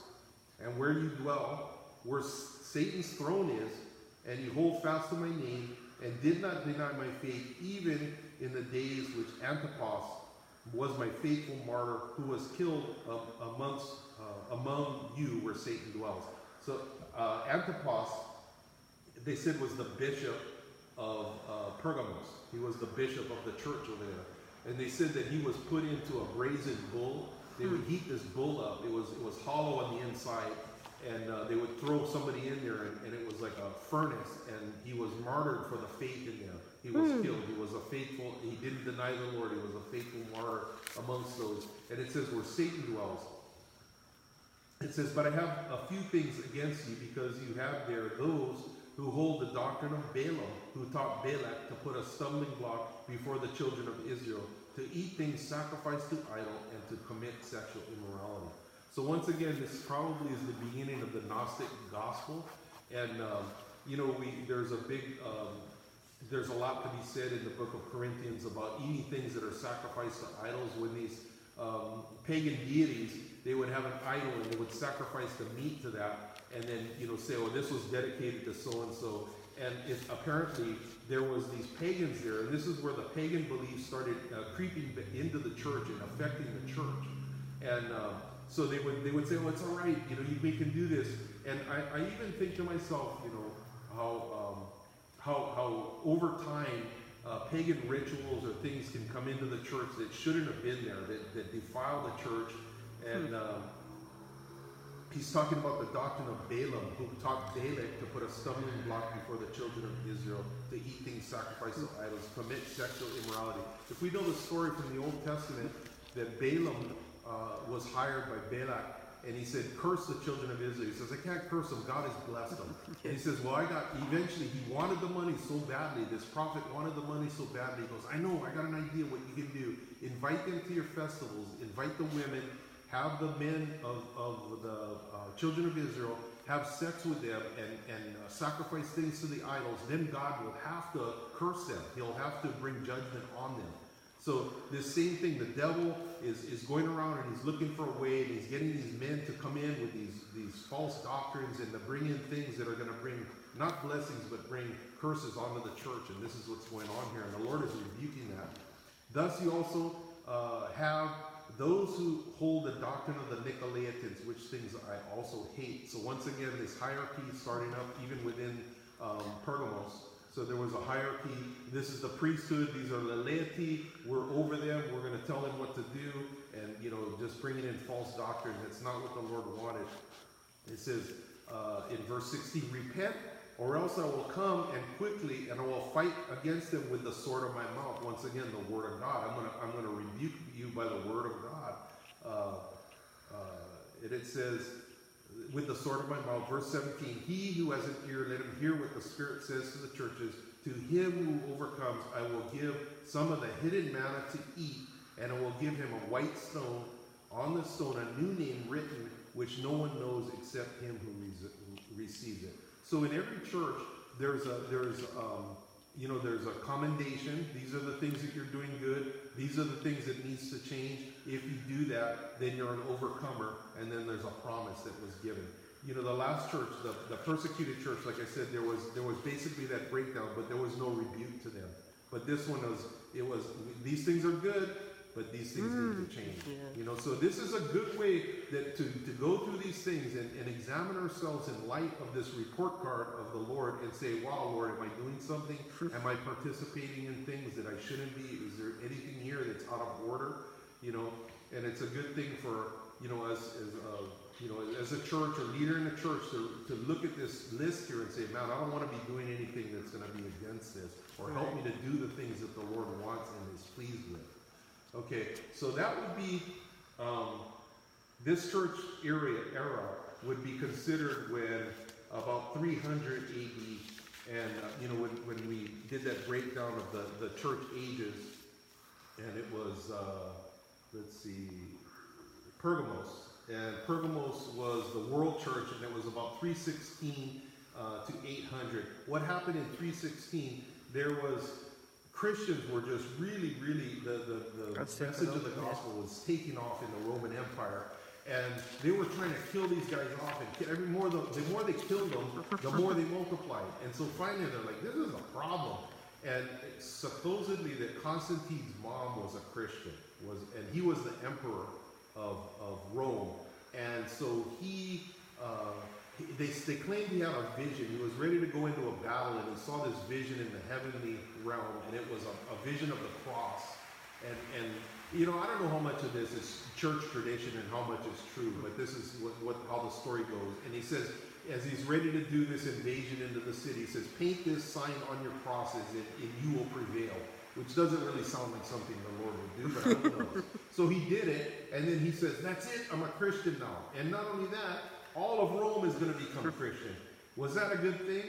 and where you dwell, where Satan's throne is, and you hold fast to my name, and did not deny my faith, even in the days which Antipas was my faithful martyr, who was killed amongst uh, among you where Satan dwells. So uh, Antipas, they said was the bishop of uh, Pergamos. He was the bishop of the church over there, and they said that he was put into a brazen bull. They would heat this bull up. It was it was hollow on the inside, and uh, they would throw somebody in there, and, and it was like a furnace. And he was martyred for the faith in there. He was killed. He was a faithful. He didn't deny the Lord. He was a faithful martyr amongst those. And it says where Satan dwells. It says, But I have a few things against you because you have there those who hold the doctrine of Balaam, who taught Balak to put a stumbling block before the children of Israel, to eat things sacrificed to idol, and to commit sexual immorality. So once again, this probably is the beginning of the Gnostic gospel, and um, you know, we there's a big um, there's a lot to be said in the book of Corinthians about eating things that are sacrificed to idols. When these um, pagan deities, they would have an idol and they would sacrifice the meat to that, and then you know say, "Oh, this was dedicated to so and so." And it, apparently, there was these pagans there, and this is where the pagan beliefs started uh, creeping into the church and affecting the church. And um, so they would they would say, "Oh, it's all right, you know, you, we can do this." And I, I even think to myself, you know, how um, how, how over time uh, pagan rituals or things can come into the church that shouldn't have been there, that, that defile the church. And um, he's talking about the doctrine of Balaam, who taught Balak to put a stumbling block before the children of Israel, to eat things sacrificed to idols, commit sexual immorality. If we know the story from the Old Testament, that Balaam uh, was hired by Balak and he said, curse the children of Israel. He says, I can't curse them. God has blessed them. (laughs) And he says, well, I got, eventually he wanted the money so badly. This prophet wanted the money so badly. He goes, I know, I got an idea what you can do. Invite them to your festivals. Invite the women. Have the men of, of the uh, children of Israel have sex with them and, and uh, sacrifice things to the idols. Then God will have to curse them. He'll have to bring judgment on them. So this same thing, the devil is, is going around and he's looking for a way and he's getting these men to come in with these, these false doctrines and to bring in things that are going to bring not blessings but bring curses onto the church. And this is what's going on here. And the Lord is rebuking that. Thus you also uh, have those who hold the doctrine of the Nicolaitans, which things I also hate. So once again, this hierarchy starting up even within um, Pergamos. So there was a hierarchy. This is the priesthood. These are the laity. We're over them. We're going to tell them what to do, and you know, just bringing in false doctrine. That's not what the Lord wanted. It says uh, in verse 16, "Repent or else I will come and quickly and I will fight against them with the sword of my mouth. Once again, the word of God. I'm gonna I'm gonna rebuke you by the word of God. Uh, uh, and it says, with the sword of my mouth, verse 17, he who has an ear, let him hear what the Spirit says to the churches. To him who overcomes, I will give some of the hidden manna to eat, and I will give him a white stone. On the stone, a new name written, which no one knows except him who receives it. So in every church, there's a there's um, you know there's a commendation. These are the things that you're doing good. These are the things that needs to change. If you do that, then you're an overcomer, and then there's a promise that was given. You know, the last church, the, the persecuted church, like I said, there was there was basically that breakdown, but there was no rebuke to them. But this one was it was these things are good, but these things need to hmm. change. yeah. You know, so this is a good way that to, to go through these things and, and examine ourselves in light of this report card of the Lord and say, wow, Lord, am I doing something? (laughs) Am I participating in things that I shouldn't be? Is there anything here that's out of order? You know, and it's a good thing for, you know, as, as a, you know, as a church or leader in the church to, to look at this list here and say, man, I don't want to be doing anything that's going to be against this or help me to do the things that the Lord wants and is pleased with. Okay, so that would be um, this church area era would be considered when about 300 AD, and uh, you know when, when we did that breakdown of the, the church ages, and it was uh, let's see, Pergamos, and Pergamos was the world church, and it was about 316 uh, to 800. What happened in 316? There was Christians were just really, really the the, the message of the gospel was taking off in the Roman Empire, and they were trying to kill these guys off. And every more the, the more they killed them, the more they multiplied. And so finally, they're like, "This is a problem." And supposedly that Constantine's mom was a Christian, was and he was the emperor of of Rome, and so he. Uh, he- they, they claimed he had a vision. He was ready to go into a battle, and he saw this vision in the heavenly realm, and it was a, a vision of the cross. And, and you know, I don't know how much of this is church tradition and how much is true, but this is what, what how the story goes. And he says, as he's ready to do this invasion into the city, he says, "Paint this sign on your crosses, and, and you will prevail." Which doesn't really sound like something the Lord would do, but who knows? (laughs) so he did it, and then he says, "That's it. I'm a Christian now." And not only that, all of Rome is going to become Christian. Was that a good thing?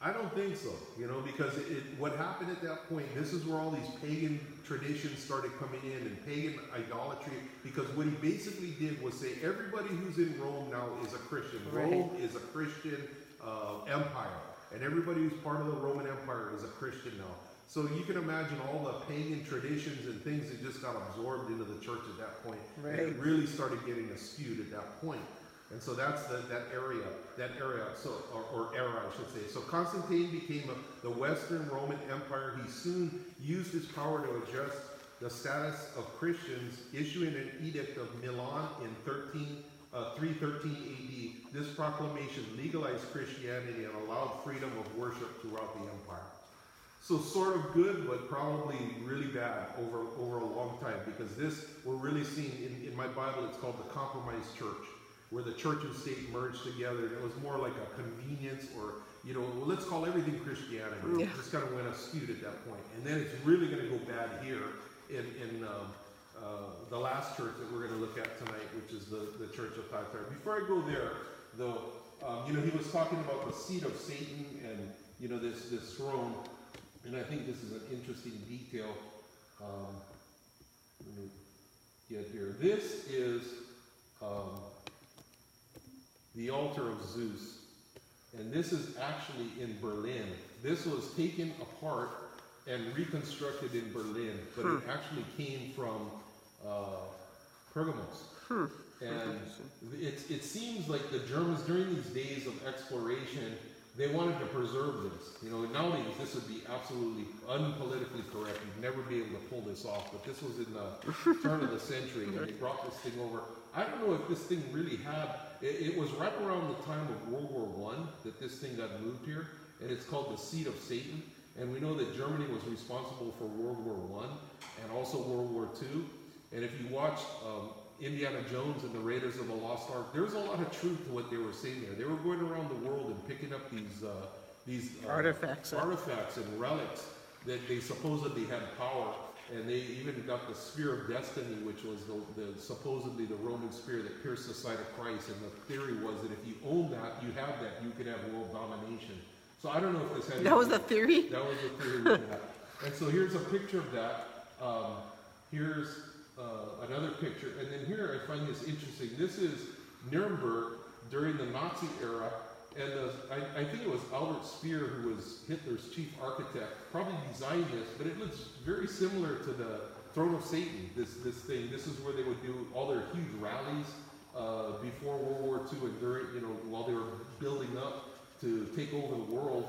I don't think so, you know, because it, it, what happened at that point, this is where all these pagan traditions started coming in and pagan idolatry, because what he basically did was say everybody who's in Rome now is a Christian. Right. Rome is a Christian uh, empire, and everybody who's part of the Roman Empire is a Christian now. So you can imagine all the pagan traditions and things that just got absorbed into the church at that point. And it Right. really started getting skewed at that point. And so that's the, that area, that area, so or, or era, I should say. So Constantine became a, the Western Roman Empire. He soon used his power to adjust the status of Christians, issuing an edict of Milan in 13, uh, 313 AD. This proclamation legalized Christianity and allowed freedom of worship throughout the empire. So sort of good, but probably really bad over over a long time because this we're really seeing in, in my Bible. It's called the compromised church, where the church and state merged together. And it was more like a convenience, or you know, well, let's call everything Christianity. Yeah. It just kind of went askewed at that point, and then it's really going to go bad here in in um, uh, the last church that we're going to look at tonight, which is the the church of Thyatira. Before I go there, though, um, you know, he was talking about the seat of Satan and you know this this throne. And I think this is an interesting detail. Um, let me get here. This is um, the altar of Zeus. And this is actually in Berlin. This was taken apart and reconstructed in Berlin, but it actually came from uh, Pergamos. And it, it seems like the Germans, during these days of exploration, they wanted to preserve this. You know, nowadays this would be absolutely unpolitically correct. You'd never be able to pull this off. But this was in the turn of the century, and they (laughs) brought this thing over. I don't know if this thing really had. It, it was right around the time of World War One that this thing got moved here, and it's called the Seat of Satan. And we know that Germany was responsible for World War One and also World War Two. And if you watch um, Indiana Jones and the Raiders of the Lost Ark, there's a lot of truth to what they were saying there. They were going around the world and picking up these uh, these uh, Artifacts, artifacts and relics that they supposedly had power. And they even got the spear of destiny, which was the, the supposedly the Roman spear that pierced the side of Christ. And the theory was that if you own that, you have that, you could have world domination. So I don't know if this had. That was the anything- theory? that was the theory. And so here's a picture of that. Um, here's uh, another picture. And then here I find this interesting. This is Nuremberg during the Nazi era. And the, I, I think it was Albert Speer, who was Hitler's chief architect, probably designed this, but it looks very similar to the Throne of Satan, this, this thing. This is where they would do all their huge rallies uh, before World War II and during, you know, while they were building up to take over the world.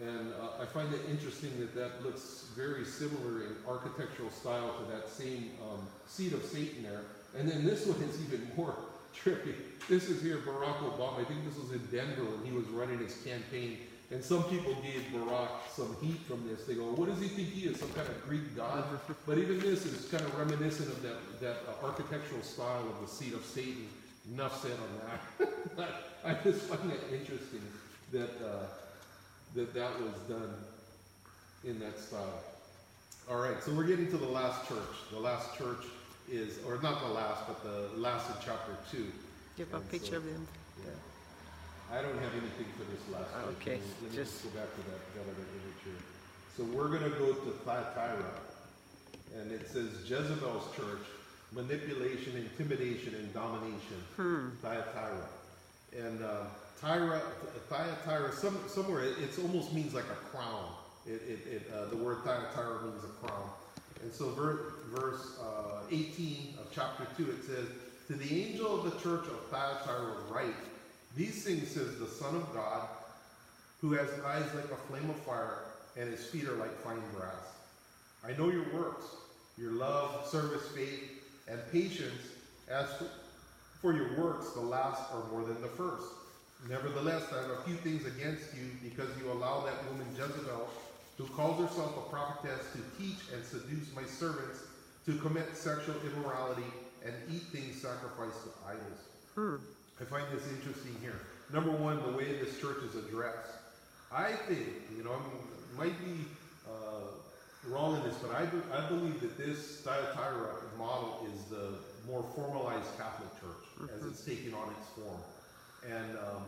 And uh, I find it interesting that that looks very similar in architectural style to that same um, seat of Satan there. And then this one is even (laughs) more trippy. This is here Barack Obama. I think this was in Denver when he was running his campaign. And some people gave Barack some heat from this. They go, what does he think he is, some kind of Greek god? (laughs) But even this is kind of reminiscent of that, that uh, architectural style of the seat of Satan. Enough said on that. (laughs) I just find it interesting that uh, that that was done in that style. All right, so we're getting to the last church. The last church is, or not the last, but the last in chapter two. You have a And picture so- of them? Yeah. I don't have anything for this last church. Okay, Let me- Let me just- just go back to that, that other image here. So we're gonna go to Thyatira, and it says Jezebel's church, manipulation, intimidation, and domination. Thyatira. And uh, Tyra, Thyatira, some, somewhere it it's almost means like a crown. It, it, it, uh, the word Thyatira means a crown. And so ver, verse uh, 18 of chapter 2, it says, To the angel of the church of Thyatira write, These things says the Son of God, who has eyes like a flame of fire, and his feet are like fine brass. I know your works, your love, service, faith, and patience. As for, your works, the last are more than the first. Nevertheless, I have a few things against you, because you allow that woman Jezebel, who calls herself a prophetess, to teach and seduce my servants to commit sexual immorality and eat things sacrificed to idols. I find this interesting here. Number one, the way this church is addressed. I think, you know, I might be uh, wrong in this, but I, be, I believe that this Thyatira model is the more formalized Catholic Church as it's taking on its form. And um,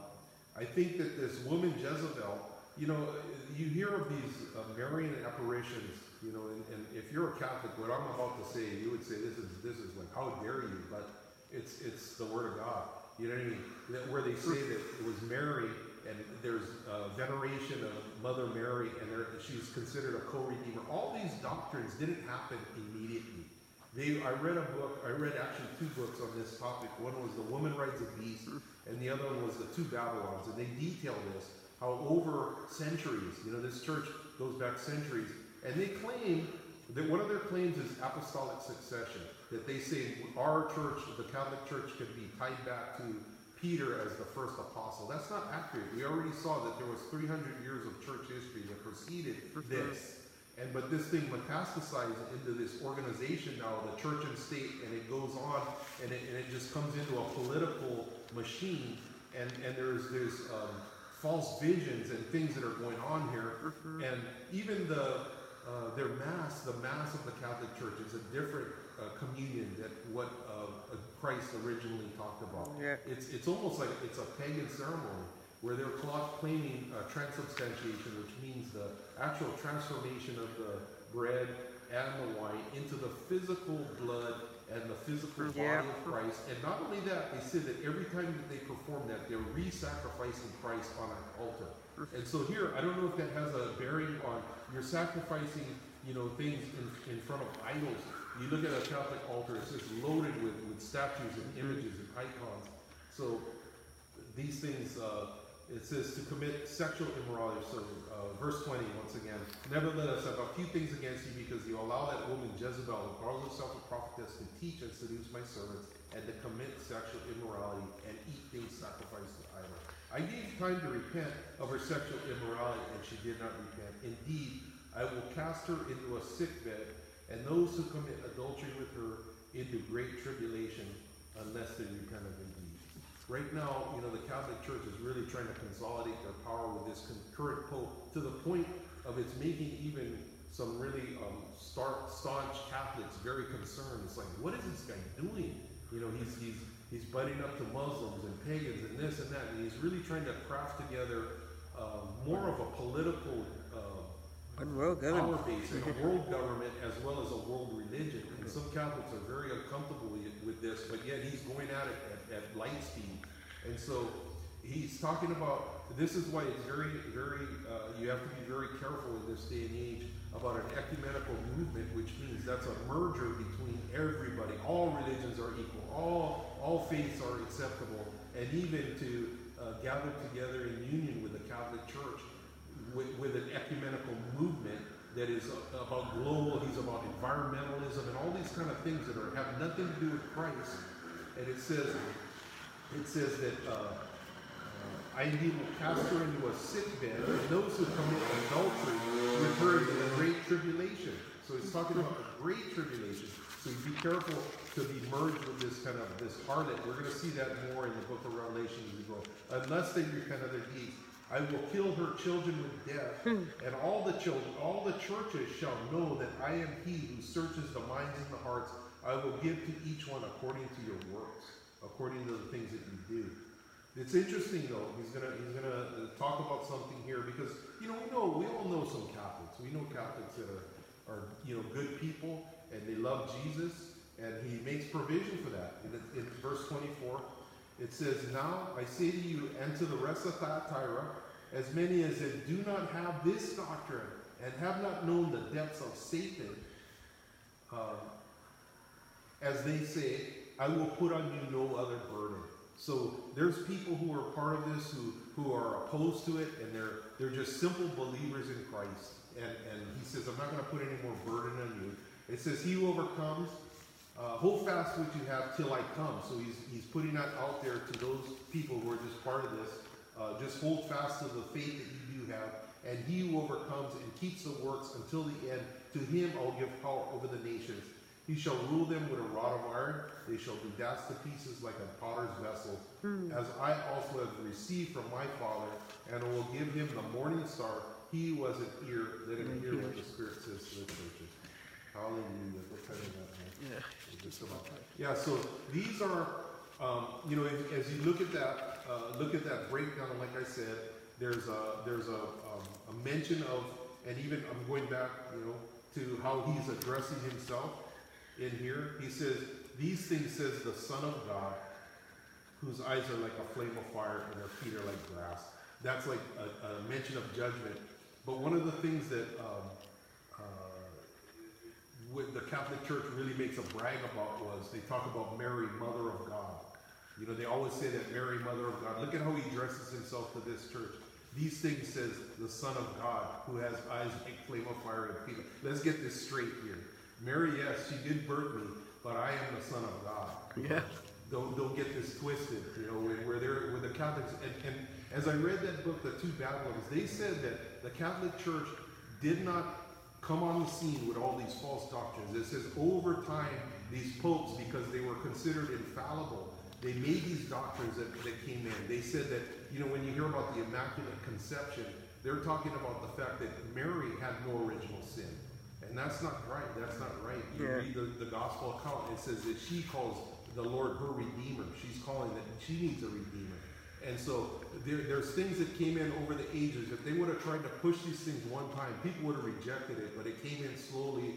I think that this woman Jezebel, you know, you hear of these uh, Marian apparitions, you know, and, and if you're a Catholic, what I'm about to say, you would say this is this is like how dare you? But it's it's the Word of God. You know what I mean? Where they say that it was Mary, and there's veneration of Mother Mary, and she's considered a co-redeemer. All these doctrines didn't happen immediately. They, I read a book. I read actually two books on this topic. One was The Woman Rides a Beast, and the other one was The Two Babylons. And they detail this how over centuries, you know, this church goes back centuries, and they claim that one of their claims is apostolic succession. That they say our church, the Catholic Church, can be tied back to Peter as the first apostle. That's not accurate. We already saw that there was 300 years of church history that preceded this. And but this thing metastasizes into this organization now, the church and state, and it goes on, and it, and it just comes into a political machine. And and there's there's um, false visions and things that are going on here. And even the uh, their mass, the mass of the Catholic Church, is a different uh, communion than what uh, Christ originally talked about. Yeah. It's it's almost like it's a pagan ceremony where they're cla- claiming uh, transubstantiation, which means the actual transformation of the bread and the wine into the physical blood and the physical Yeah. body of Christ. And not only that, they say that every time that they perform that, they're re-sacrificing Christ on an altar. And so here, I don't know if that has a bearing on you're sacrificing, you know, things in, in front of idols. You look at a Catholic altar; it's just loaded with, with statues and images and icons. So these things, uh, it says to commit sexual immorality. So, uh, verse 20, once again. Nevertheless, I have a few things against you because you allow that woman Jezebel, who calls herself a prophetess, to teach and seduce my servants and to commit sexual immorality and eat things sacrificed to. I gave time to repent of her sexual immorality, and she did not repent. Indeed, I will cast her into a sick bed, and those who commit adultery with her into great tribulation, unless they repent of their deeds. Right now, you know, the Catholic Church is really trying to consolidate their power with this current pope to the point of it's making even some really um, stark, staunch Catholics very concerned. It's like, what is this guy doing? You know, he's he's he's butting up to Muslims and pagans and this and that, and he's really trying to craft together um, more of a political. Uh, world power government. base in a world government as well as a world religion. And some Catholics are very uncomfortable with, with this, but yet he's going at it at, at light speed. And so he's talking about this is why it's very, very, uh, you have to be very careful in this day and age about an ecumenical movement, which means that's a merger between everybody. All religions are equal, all, all faiths are acceptable, and even to uh, gather together in union with the Catholic Church with, with an ecumenical movement that is about global, he's about environmentalism and all these kind of things that are, have nothing to do with Christ. And it says, it says that, uh, I indeed will cast her into a sick bed, and those who commit adultery with her into the great tribulation. So he's talking about the great tribulation. So you be careful to be merged with this kind of, this harlot. We're gonna see that more in the book of Revelation as we go. Unless they repent of their deeds. I will kill her children with death, hmm. and all the children, all the churches shall know that I am he who searches the minds and the hearts. I will give to each one according to your works, according to the things that you do. It's interesting though, he's gonna, he's gonna uh, talk about something here because, you know, we know, we all know some Catholics. We know Catholics that are, are, you know, good people and they love Jesus and he makes provision for that. In, in verse twenty-four, it says, Now I say to you and to the rest of Thyatira, as many as that do not have this doctrine and have not known the depths of Satan, um, as they say, I will put on you no other burden. So there's people who are part of this who, who are opposed to it and they're they're just simple believers in Christ. And and he says, I'm not going to put any more burden on you. It says, He who overcomes, uh, hold fast what you have till I come. So he's he's putting that out there to those people who are just part of this. Uh, just hold fast to the faith that you do have. And he who overcomes and keeps the works until the end, to him I'll give power over the nations. He shall rule them with a rod of iron. They shall be dashed to pieces like a potter's vessel. As I also have received from my Father, and will give him the morning star. He was an ear, let him hear what the Spirit says to the churches. Hallelujah. What time is that, man? Yeah. Just about. Yeah, so these are, um, you know, as, as you look at that, uh, look at that breakdown, like I said, there's a, there's a, um, a mention of, and even, I'm going back, you know, to how he's addressing himself in here. He says, these things says the Son of God, whose eyes are like a flame of fire and their feet are like grass. That's like a, a mention of judgment. But one of the things that, um, uh, the Catholic Church really makes a brag about was they talk about Mary, Mother of God. You know, they always say that Mary, Mother of God. Look at how he dresses himself to this church. These things says the Son of God, who has eyes like flame of fire and feet. Let's get this straight here. Mary, yes, she did birth me, but I am the Son of God. Yeah. Don't don't get this twisted. You know, where, they're where the Catholics and, and as I read that book, The Two Babylons, they said that the Catholic Church did not come on the scene with all these false doctrines. It says over time, these popes, because they were considered infallible, they made these doctrines that, that came in. They said that, you know, when you hear about the Immaculate Conception, they're talking about the fact that Mary had no original sin. And that's not right. That's not right. You Yeah. read the, the gospel account, it says that she calls the Lord her Redeemer. She's calling that she needs a Redeemer. And so there, there's things that came in over the ages. If they would have tried to push these things one time, people would have rejected it, but it came in slowly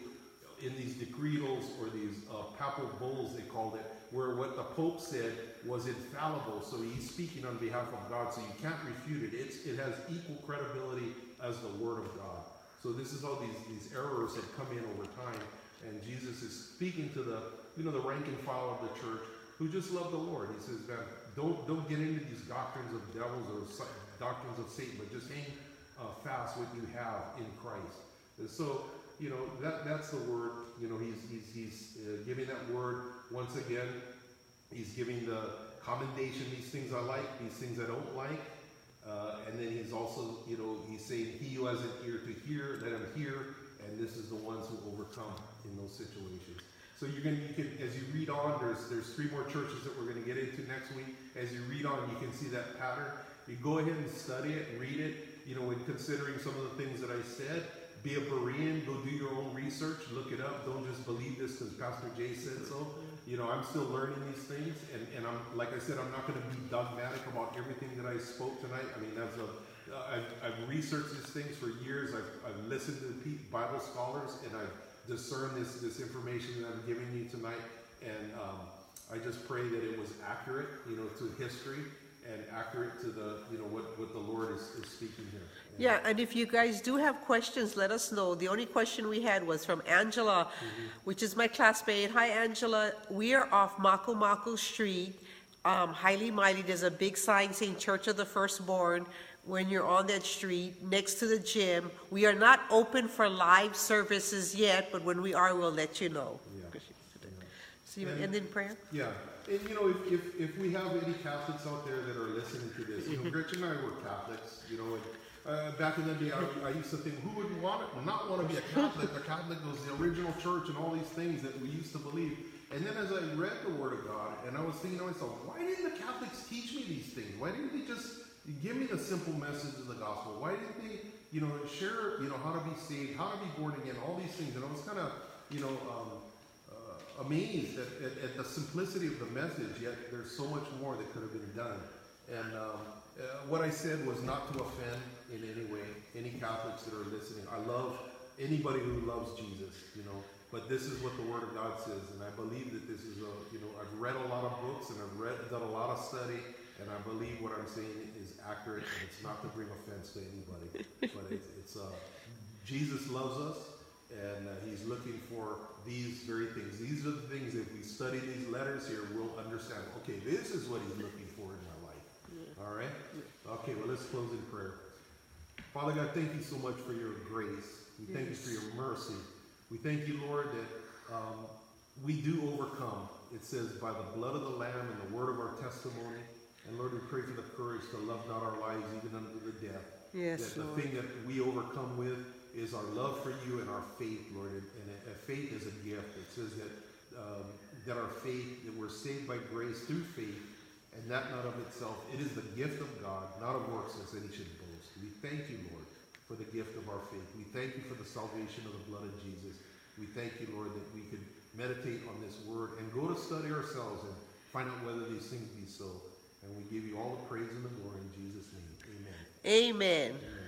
in these decretals or these uh, papal bulls, they called it, where what the Pope said was infallible. So he's speaking on behalf of God, so you can't refute it. It's, it has equal credibility as the Word of God. So this is how these, these errors have come in over time. And Jesus is speaking to the, you know, the rank and file of the church who just love the Lord. He says, man, don't, don't get into these doctrines of devils or doctrines of Satan, but just hang uh, fast what you have in Christ. And so, you know, that, that's the word, you know, he's, he's, he's uh, giving that word once again. He's giving the commendation, these things I like, these things I don't like. Uh, and then he's also, you know, he's saying, he who has an ear to hear, let him hear. And this is the ones who overcome in those situations. So you're gonna, you can, as you read on, there's, there's three more churches that we're gonna get into next week. As you read on, you can see that pattern. You go ahead and study it, read it, you know, when considering some of the things that I said. Be a Berean, go do your own research, look it up. Don't just believe this because Pastor Jay said so. You know, I'm still learning these things, and, and I'm, like I said, I'm not gonna be dogmatic about everything that I spoke tonight. I mean, that's a, I've, I've researched these things for years. I've, I've listened to Bible scholars, and I've discerned this, this information that I'm giving you tonight. And um, I just pray that it was accurate, you know, to history and accurate to the, you know, what, what the Lord is, is speaking here. Yeah, and if you guys do have questions, let us know. The only question we had was from Angela, which is my classmate. Hi, Angela. We are off Mako Mako Street, um, highly mighty. There's a big sign saying Church of the Firstborn. When you're on that street, next to the gym. We are not open for live services yet, but when we are, we'll let you know. Yeah. So you And- end in prayer? Yeah, and you know, if, if, if we have any Catholics out there that are listening to this, you know, (laughs) Gretchen and I were Catholics, you know, and, uh, back in the day, I, I used to think, who would want it, not want to be a Catholic? The Catholic was the original church and all these things that we used to believe. And then as I read the Word of God, and I was thinking to myself, why didn't the Catholics teach me these things? Why didn't they just give me the simple message of the gospel? Why didn't they, you know, share, you know, how to be saved, how to be born again, all these things? And I was kind of, you know, um, amazed at, at, at the simplicity of the message, yet there's so much more that could have been done. And um, uh, what I said was not to offend in any way any Catholics that are listening. I love anybody who loves Jesus, you know, but this is what the Word of God says, and I believe that this is a, you know, I've read a lot of books and I've read, done a lot of study, and I believe what I'm saying is accurate, and it's not to bring offense to anybody, but it's, it's uh, Jesus loves us, and uh, he's looking for these very things. These are the things, if we study these letters here, we'll understand, okay, this is what he's looking for in my life. All right? Okay, well, let's close in prayer. Father God, thank you so much for your grace. We thank you for your mercy. We thank you, Lord, that um, we do overcome. It says, by the blood of the Lamb and the word of our testimony. And Lord, we pray for the courage to love not our lives even unto the death. Yes, that the Lord. thing that we overcome with is our love for you and our faith, Lord. And, and faith is a gift. It says that um, that our faith, that we're saved by grace through faith, and that not of itself. It is the gift of God, not of works, as any should boast. We thank you, Lord, for the gift of our faith. We thank you for the salvation of the blood of Jesus. We thank you, Lord, that we could meditate on this word and go to study ourselves and find out whether these things be so. And we give you all the praise and the glory in Jesus' name. Amen. Amen.